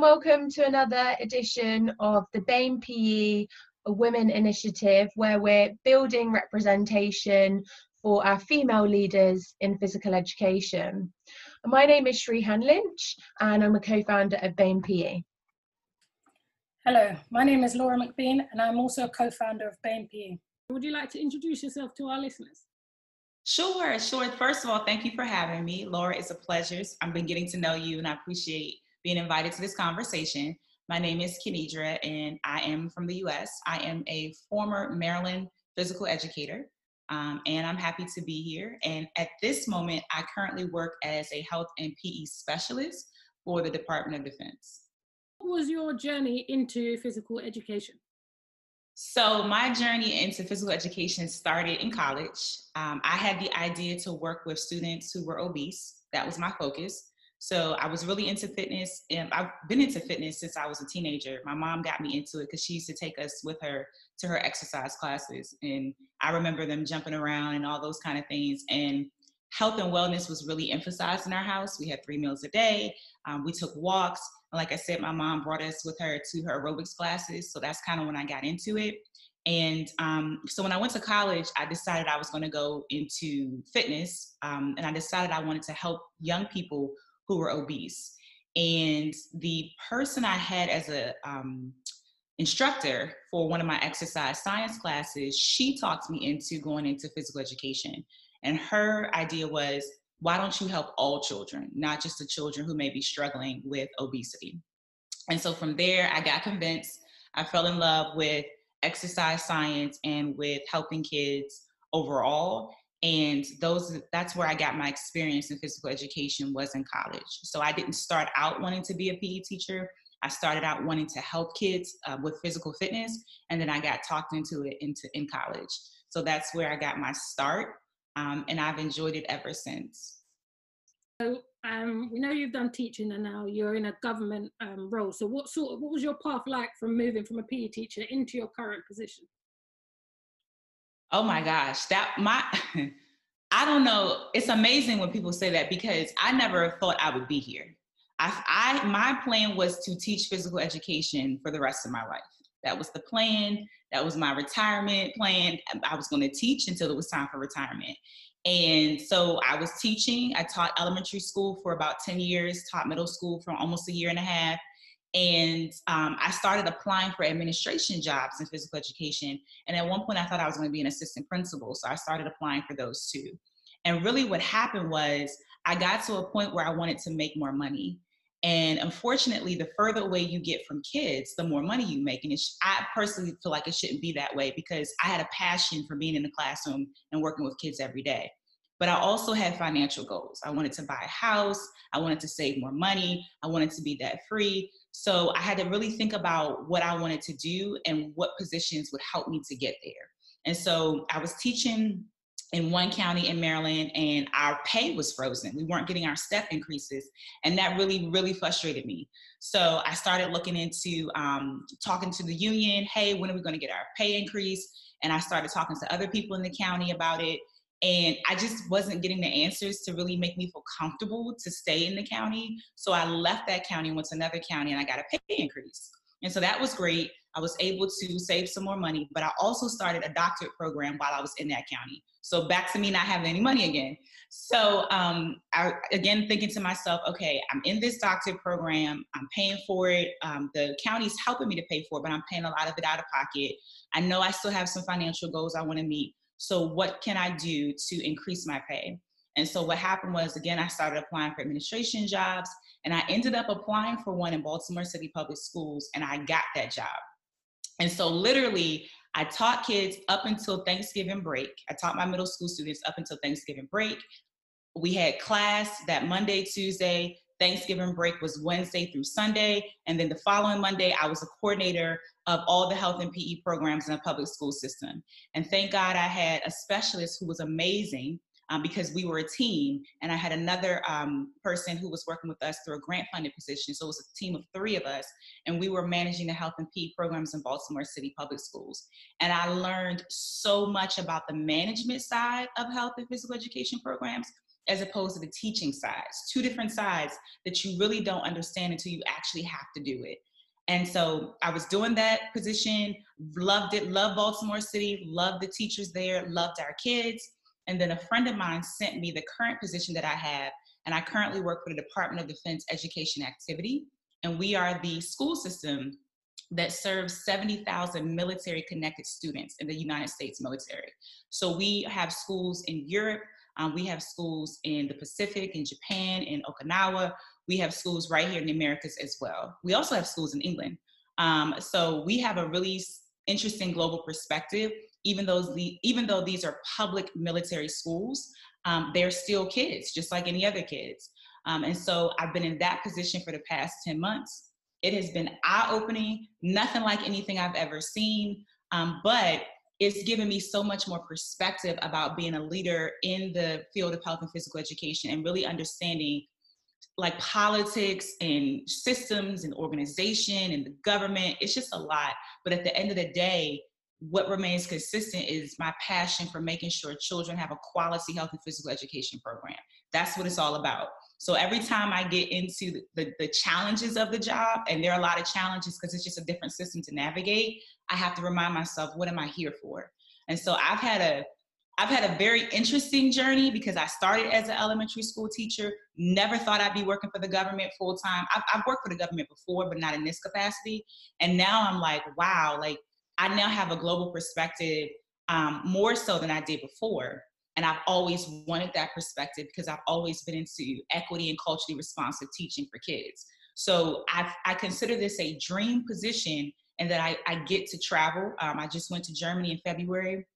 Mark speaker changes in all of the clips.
Speaker 1: Hello and welcome to another edition of the BAME PE Women Initiative, where we're building representation for our female leaders in physical education. My name is Shrehan Lynch and I'm a co-founder of BAME PE.
Speaker 2: Hello, my name is Laura McBean and I'm also a co-founder of BAME PE. Would you like to introduce yourself to our listeners?
Speaker 3: Sure, sure. First of all, thank you for having me. Laura, it's a pleasure. I've been getting to know you and I appreciate being invited to this conversation. My name is Kennedra and I am from the US. I am a former Maryland physical educator um, and I'm happy to be here. And at this moment, I currently work as a health and PE specialist for the Department of Defense.
Speaker 2: What was your journey into physical education?
Speaker 3: So, my journey into physical education started in college. Um, I had the idea to work with students who were obese, that was my focus. So I was really into fitness, and I've been into fitness since I was a teenager. My mom got me into it because she used to take us with her to her exercise classes, and I remember them jumping around and all those kind of things. And health and wellness was really emphasized in our house. We had three meals a day. Um, we took walks. And like I said, my mom brought us with her to her aerobics classes. So that's kind of when I got into it. And um, so when I went to college, I decided I was going to go into fitness. Um, and I decided I wanted to help young people who were obese. And the person I had as a um, instructor for one of my exercise science classes, she talked me into going into physical education. And her idea was, why don't you help all children, not just the children who may be struggling with obesity? And so from there, I got convinced. I fell in love with exercise science and with helping kids overall and those that's where i got my experience in physical education was in college. So i didn't start out wanting to be a pe teacher. I started out wanting to help kids uh, with physical fitness and then i got talked into it into in college. So that's where i got my start um, and i've enjoyed it ever since.
Speaker 2: So um, we know you've done teaching and now you're in a government um, role. So what sort of what was your path like from moving from a pe teacher into your current position
Speaker 3: Oh my gosh, that my I don't know. It's amazing when people say that because I never thought I would be here. I, I my plan was to teach physical education for the rest of my life. That was the plan. That was my retirement plan. I was going to teach until it was time for retirement. And so I was teaching. I taught elementary school for about 10 years, taught middle school for almost a year and a half, and um, I started applying for administration jobs in physical education. And at one point, I thought I was going to be an assistant principal. So I started applying for those too. And really, what happened was I got to a point where I wanted to make more money. And unfortunately, the further away you get from kids, the more money you make. And sh- I personally feel like it shouldn't be that way because I had a passion for being in the classroom and working with kids every day. But I also had financial goals. I wanted to buy a house. I wanted to save more money. I wanted to be debt free. So I had to really think about what I wanted to do and what positions would help me to get there. And so I was teaching in one county in Maryland and our pay was frozen. We weren't getting our step increases. And that really, really frustrated me. So I started looking into um, talking to the union hey, when are we going to get our pay increase? And I started talking to other people in the county about it. And I just wasn't getting the answers to really make me feel comfortable to stay in the county. So I left that county and went to another county and I got a pay increase. And so that was great. I was able to save some more money, but I also started a doctorate program while I was in that county. So back to me not having any money again. So um, I, again, thinking to myself, okay, I'm in this doctorate program. I'm paying for it. Um, the county's helping me to pay for it, but I'm paying a lot of it out of pocket. I know I still have some financial goals I want to meet. So what can I do to increase my pay? And so what happened was, again, I started applying for administration jobs and I ended up applying for one in Baltimore City Public Schools and I got that job. And so literally, I taught kids up until Thanksgiving break. I taught my middle school students up until Thanksgiving break. We had class that Monday, Tuesday, Thanksgiving break was Wednesday through Sunday. And then the following Monday, I was a coordinator of all the health and PE programs in the public school system. And thank God I had a specialist who was amazing um, because we were a team. And I had another um, person who was working with us through a grant funded position. So it was a team of three of us. And we were managing the health and PE programs in Baltimore City Public Schools. And I learned so much about the management side of health and physical education programs as opposed to the teaching sides. Two different sides that you really don't understand until you actually have to do it. And so I was doing that position, loved it, loved Baltimore City, loved the teachers there, loved our kids. And then a friend of mine sent me the current position that I have. And I currently work for the Department of Defense Education Activity. And we are the school system that serves 70,000 military connected students in the United States military. So we have schools in Europe, um, we have schools in the Pacific, in Japan, in Okinawa. We have schools right here in the Americas as well. We also have schools in England. Um, so we have a really interesting global perspective. Even though, even though these are public military schools, um, they're still kids, just like any other kids. Um, and so I've been in that position for the past 10 months. It has been eye opening, nothing like anything I've ever seen. Um, but it's given me so much more perspective about being a leader in the field of health and physical education and really understanding like politics and systems and organization and the government. It's just a lot. But at the end of the day, what remains consistent is my passion for making sure children have a quality health and physical education program. That's what it's all about. So every time I get into the, the, the challenges of the job, and there are a lot of challenges because it's just a different system to navigate, I have to remind myself, what am I here for? And so I've had a I've had a very interesting journey because I started as an elementary school teacher, never thought I'd be working for the government full time. I've, I've, worked for the government before, but not in this capacity. And now I'm like, wow, like I now have a global perspective um, more so than I did before. And I've always wanted that perspective because I've always been into equity and culturally responsive teaching for kids. So i I consider this a dream position and that I, I get to travel. Um, I just went to Germany in February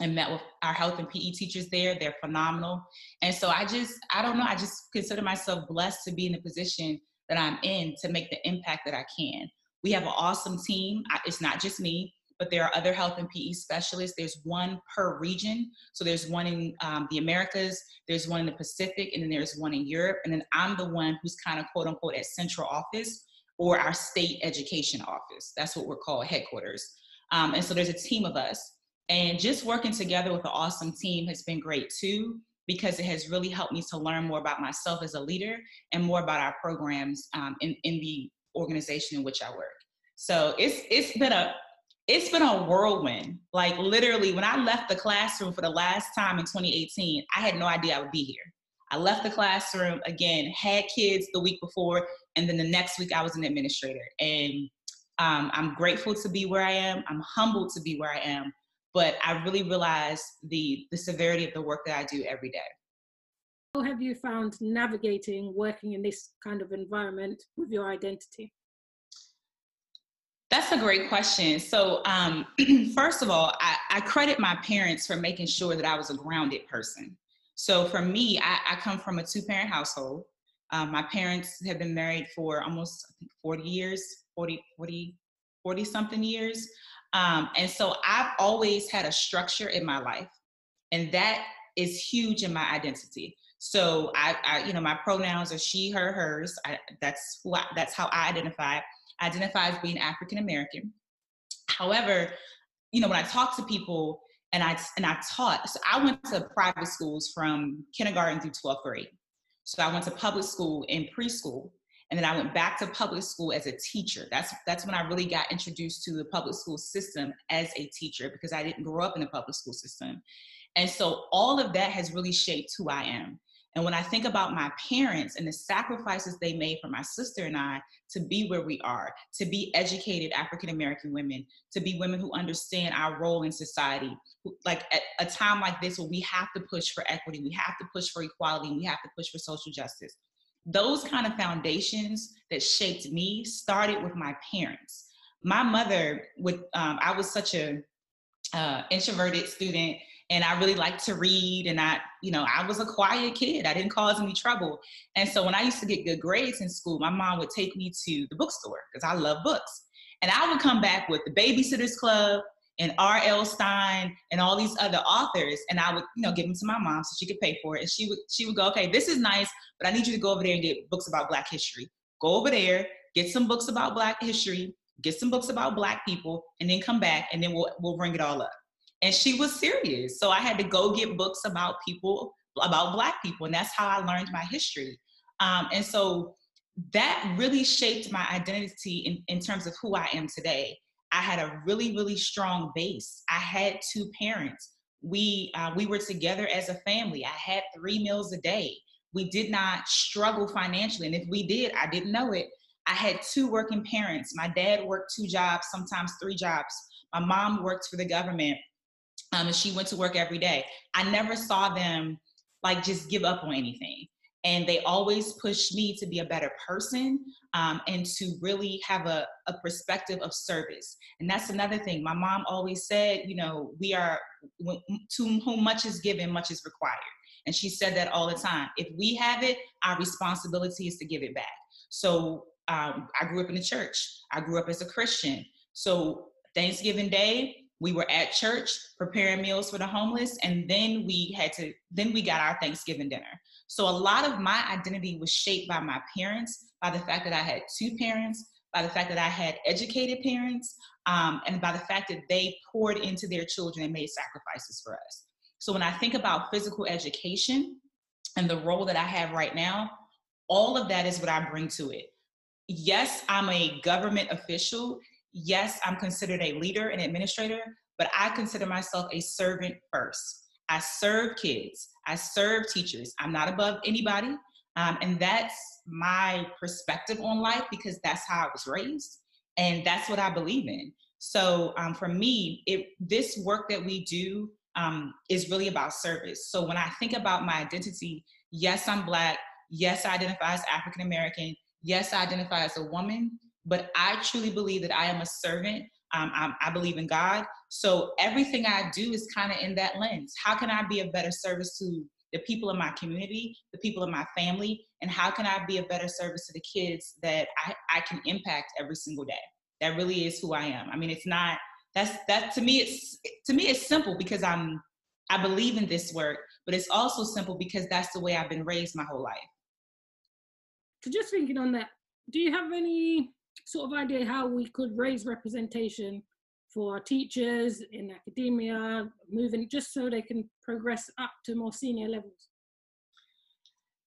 Speaker 3: and met with our health and PE teachers there. They're phenomenal. And so I just, I don't know, I just consider myself blessed to be in the position that I'm in to make the impact that I can. We have an awesome team. It's not just me but there are other health and PE specialists. There's one per region. So there's one in um, the Americas, there's one in the Pacific, and then there's one in Europe. And then I'm the one who's kind of quote unquote at central office or our state education office. That's what we're called headquarters. Um, and so there's a team of us. And just working together with an awesome team has been great too, because it has really helped me to learn more about myself as a leader and more about our programs um, in, in the organization in which I work. So it's it's been a it's been a whirlwind. Like literally, when I left the classroom for the last time in 2018, I had no idea I would be here. I left the classroom again, had kids the week before, and then the next week I was an administrator. And um, I'm grateful to be where I am. I'm humbled to be where I am. But I really realized the the severity of the work that I do every day.
Speaker 2: How have you found navigating working in this kind of environment with your identity?
Speaker 3: That's a great question. So, um, first of all, I, I, credit my parents for making sure that I was a grounded person. So, for me, I, I come from a two parent household. Um, my parents have been married for almost, I think, 40 years, 40, 40, 40 something years. Um, and so, I've always had a structure in my life, and that is huge in my identity. So, I, I you know, my pronouns are she, her, hers. That's who that's how I identify identify as being African American. However, you know, when I talk to people and I and I taught, so I went to private schools from kindergarten through 12th grade. So I went to public school in preschool, and then I went back to public school as a teacher. That's that's when I really got introduced to the public school system as a teacher because I didn't grow up in the public school system. And so all of that has really shaped who I am. And when I think about my parents and the sacrifices they made for my sister and I to be where we are, to be educated African American women, to be women who understand our role in society, like at a time like this where we have to push for equity, we have to push for equality, we have to push for social justice. Those kind of foundations that shaped me started with my parents. My mother with um, I was such a uh, introverted student and I really liked to read and I, you know, I was a quiet kid. I didn't cause any trouble. And so when I used to get good grades in school, my mom would take me to the bookstore because I love books. And I would come back with the Babysitters Club and R.L. Stine and all these other authors, and I would, you know, give them to my mom so she could pay for it. And she would she would go, okay, this is nice, but I need you to go over there and get books about Black history. Go over there, get some books about Black history, get some books about Black people, and then come back, and then we'll we'll bring it all up and she was serious. So I had to go get books about people about Black people, and that's how I learned my history. Um, and so that really shaped my identity in, in terms of who I am today. I had a really, really strong base. I had two parents. We uh, we were together as a family. I had three meals a day. We did not struggle financially, and if we did, I didn't know it. I had two working parents. My dad worked two jobs, sometimes three jobs. My mom worked for the government, um, and she went to work every day. I never saw them like just give up on anything. And they always pushed me to be a better person um, and to really have a, a perspective of service. And that's another thing. My mom always said you know we are to whom much is given much is required. And she said that all the time. If we have it our responsibility is to give it back. So um, i grew up in the church. I grew up as a christian. So thanksgiving day we were at church preparing meals for the homeless and then we had to then we got our thanksgiving dinner. So a lot of my identity was shaped by my parents by the fact that i had two parents by the fact that i had educated parents um, and by the fact that they poured into their children and made sacrifices for us. So when i think about physical education and the role that i have right now all of that is what i bring to it. Yes i'm a government official yes, I'm considered a leader and administrator, but I consider myself a servant first. I serve kids, I serve teachers. I'm not above anybody. Um, and that's my perspective on life because that's how I was raised and that's what I believe in. So um, for me, it, this work that we do um, is really about service. So when I think about my identity, yes, I'm Black. Yes, I identify as African American. Yes, I identify as a woman but I truly believe that I am a servant. Um, i believe in God. So everything I do is kind of in that lens. How can I be a better service to the people in my community, the people in my family, and how can I be a better service to the kids that I, I can impact every single day? That really is who I am. I mean, it's not that's that to me it's to me it's simple because I'm I believe in this work, but it's also simple because that's the way I've been raised my whole life.
Speaker 2: So just thinking on that, do you have any sort of idea how we could raise representation for our teachers in academia, moving just so they can progress up to more senior levels?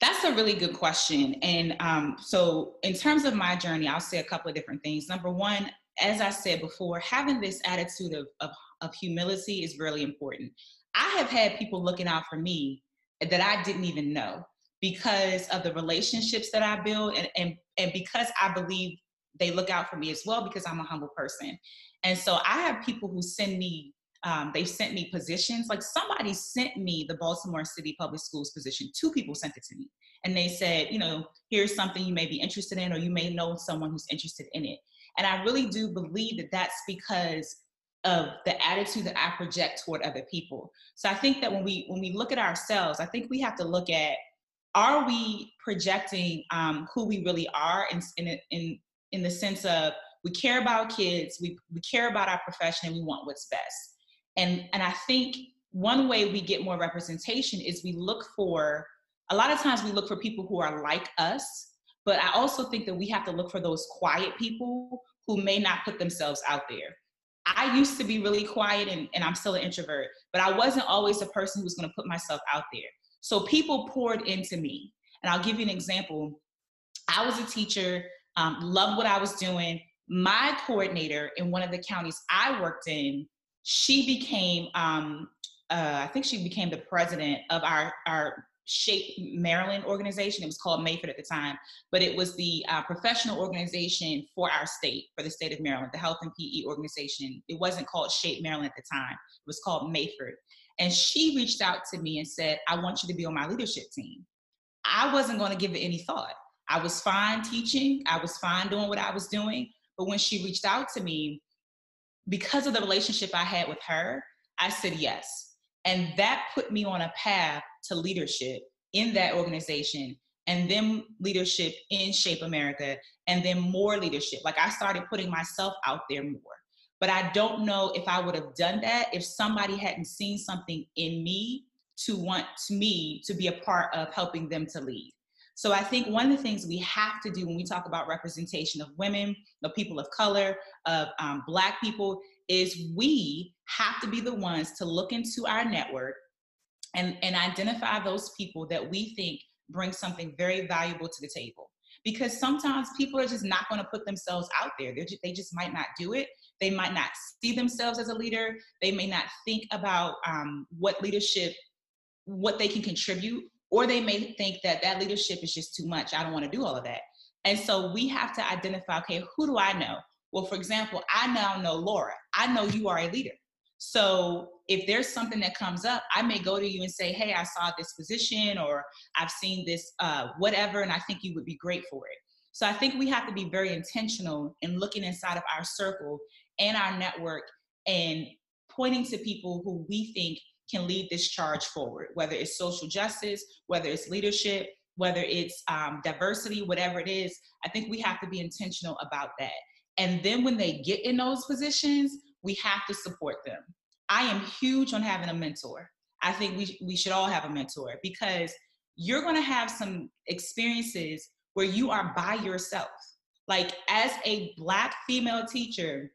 Speaker 3: That's a really good question. And um, so, in terms of my journey, I'll say a couple of different things. Number one, as I said before, having this attitude of, of, of humility is really important. I have had people looking out for me that I didn't even know because of the relationships that I build and, and, and because I believe they look out for me as well because I'm a humble person. And so I have people who send me, um, they've sent me positions. Like somebody sent me the Baltimore City Public Schools position. Two people sent it to me. And they said, you know, here's something you may be interested in, or you may know someone who's interested in it. And I really do believe that that's because of the attitude that I project toward other people. So I think that when we when we look at ourselves, I think we have to look at are we projecting um, who we really are in, in, in in the sense of we care about kids, we, we care about our profession, and we want what's best. And, and I think one way we get more representation is we look for, a lot of times we look for people who are like us, but I also think that we have to look for those quiet people who may not put themselves out there. I used to be really quiet and, and I'm still an introvert, but I wasn't always a person who was to put myself out there. So people poured into me. And I'll give you an example. I was a teacher um, loved what I was doing. My coordinator in one of the counties I worked in, she became, um, uh, I think she became the president of our, our Shape Maryland organization. It was called Mayford at the time, but it was the uh, professional organization for our state, for the state of Maryland, the health and PE organization. It wasn't called Shape Maryland at the time, it was called Mayford. And she reached out to me and said, I want you to be on my leadership team. I wasn't going to give it any thought. I was fine teaching, I was fine doing what I was doing. But when she reached out to me, because of the relationship I had with her, I said yes. And that put me on a path to leadership in that organization and then leadership in Shape America and then more leadership. Like I started putting myself out there more. But I don't know if I would have done that if somebody hadn't seen something in me to want me to be a part of helping them to lead. So I think one of the things we have to do when we talk about representation of women, of people of color, of um, Black people, is we have to be the ones to look into our network and, and identify those people that we think bring something very valuable to the table. Because sometimes people are just not going to put themselves out there. Just, they just might not do it. They might not see themselves as a leader. They may not think about um, what leadership, what they can contribute, or they may think that that leadership is just too much. I don't want to do all of that. And so we have to identify okay, who do I know? Well, for example, I now know Laura. I know you are a leader. So if there's something that comes up, I may go to you and say, hey, I saw this position or I've seen this uh, whatever, and I think you would be great for it. So I think we have to be very intentional in looking inside of our circle and our network and pointing to people who we think can lead this charge forward, whether it's social justice, whether it's leadership, whether it's um, diversity, whatever it is. I think we have to be intentional about that. And then when they get in those positions, we have to support them. I am huge on having a mentor. I think we, we should all have a mentor because you're going to have some experiences where you are by yourself. Like, as a Black female teacher,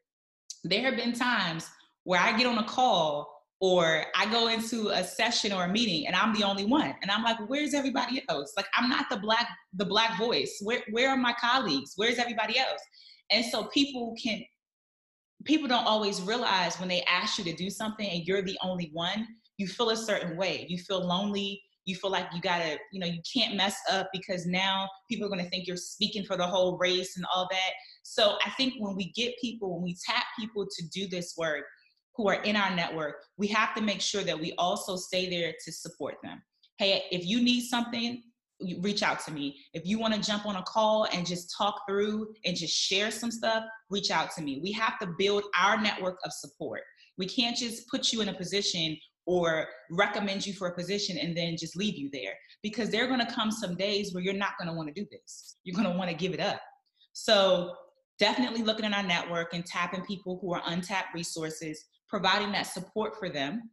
Speaker 3: there have been times where I get on a call or I go into a session or a meeting and I'm the only one. And I'm like, where's everybody else? Like I'm not the black the black voice. Where where are my colleagues? Where's everybody else? And so people can people don't always realize when they ask you to do something and you're the only one, you feel a certain way. You feel lonely. You feel like you gotta, you know, you can't mess up because now people are gonna think you're speaking for the whole race and all that. So I think when we get people, when we tap people to do this work who are in our network, we have to make sure that we also stay there to support them. Hey, if you need something, reach out to me. If you want to jump on a call and just talk through and just share some stuff, reach out to me. We have to build our network of support. We can't just put you in a position or recommend you for a position and then just leave you there because there are going to come some days where you're not going to want to do this. You're going to want to give it up. So, definitely looking at our network and tapping people who are untapped resources, providing that support for them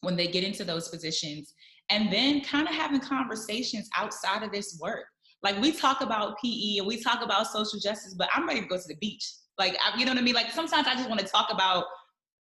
Speaker 3: when they get into those positions and then kind of having conversations outside of this work. Like we talk about PE and we talk about social justice, but I'm ready to go to the beach. Like, I, you know what I mean? Like sometimes I just want to talk about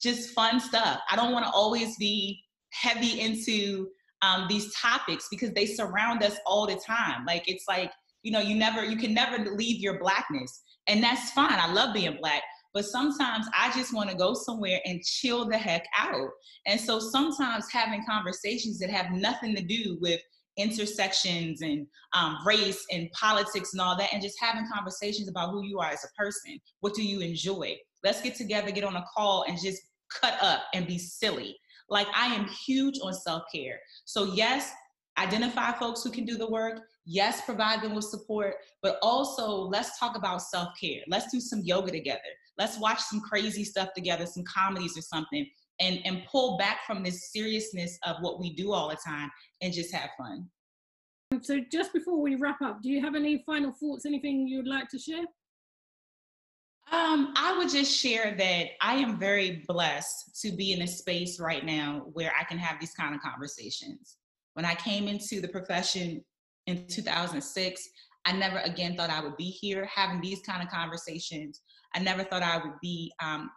Speaker 3: just fun stuff. I don't want to always be heavy into um, these topics because they surround us all the time. Like it's like, you know, you never, you can never leave your blackness. And that's fine. I love being black. But sometimes I just want to go somewhere and chill the heck out. And so sometimes having conversations that have nothing to do with intersections and um, race and politics and all that, and just having conversations about who you are as a person. What do you enjoy? Let's get together, get on a call, and just cut up and be silly. Like, I am huge on self care. So, yes, identify folks who can do the work. Yes, provide them with support, but also let's talk about self care. Let's do some yoga together let's watch some crazy stuff together, some comedies or something, and, and pull back from this seriousness of what we do all the time and just have fun.
Speaker 2: So, just before we wrap up, do you have any final thoughts, anything you'd like to share?
Speaker 3: Um, I would just share that I am very blessed to be in a space right now where I can have these kind of conversations. When I came into the profession in 2006, I never again thought I would be here having these kind of conversations I never thought I would be um,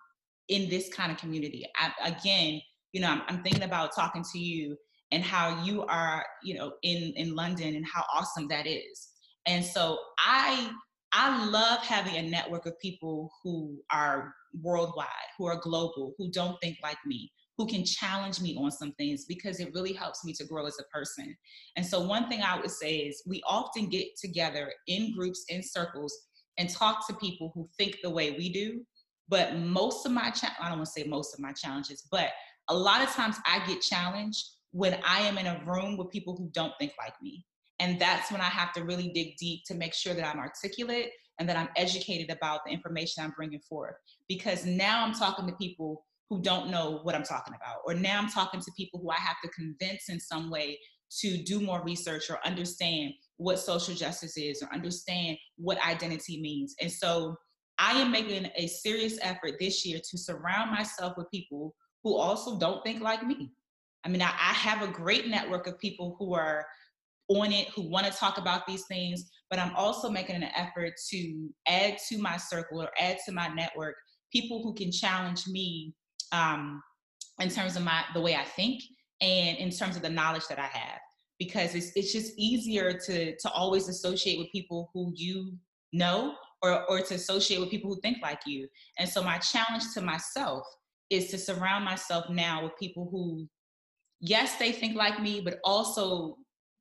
Speaker 3: in this kind of community. I, again, you know, I'm, I'm thinking about talking to you and how you are, you know, in in London and how awesome that is. And so I I love having a network of people who are worldwide, who are global, who don't think like me, who can challenge me on some things because it really helps me to grow as a person. And so one thing I would say is we often get together in groups, in circles, and talk to people who think the way we do. But most of my, cha- I don't want to say most of my challenges, but a lot of times I get challenged when I am in a room with people who don't think like me. And that's when I have to really dig deep to make sure that I'm articulate and that I'm educated about the information I'm bringing forth. Because now I'm talking to people who don't know what I'm talking about, or now I'm talking to people who I have to convince in some way to do more research or understand what social justice is or understand what identity means. And so I am making a serious effort this year to surround myself with people who also don't think like me. I mean, I, I have a great network of people who are on it, who want to talk about these things, but I'm also making an effort to add to my circle or add to my network people who can challenge me um, in terms of my the way I think and in terms of the knowledge that I have because it's it's just easier to to always associate with people who you know or or to associate with people who think like you. And so my challenge to myself is to surround myself now with people who yes, they think like me, but also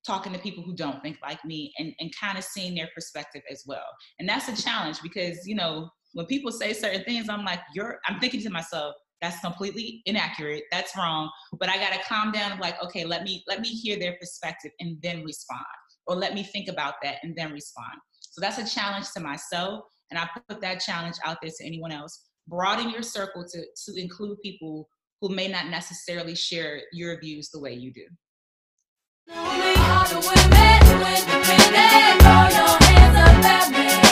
Speaker 3: talking to people who don't think like me and, and kind of seeing their perspective as well. And that's a challenge because, you know, when people say certain things, I'm like, you're, I'm thinking to myself, that's completely inaccurate. That's wrong. But i got to calm down and like okay let me let me hear their perspective and then respond. Or let me think about that and then respond. So that's a challenge to myself and i put that challenge out there to anyone else. Broaden your circle to to include people who may not necessarily share your views the way you do. Women, women,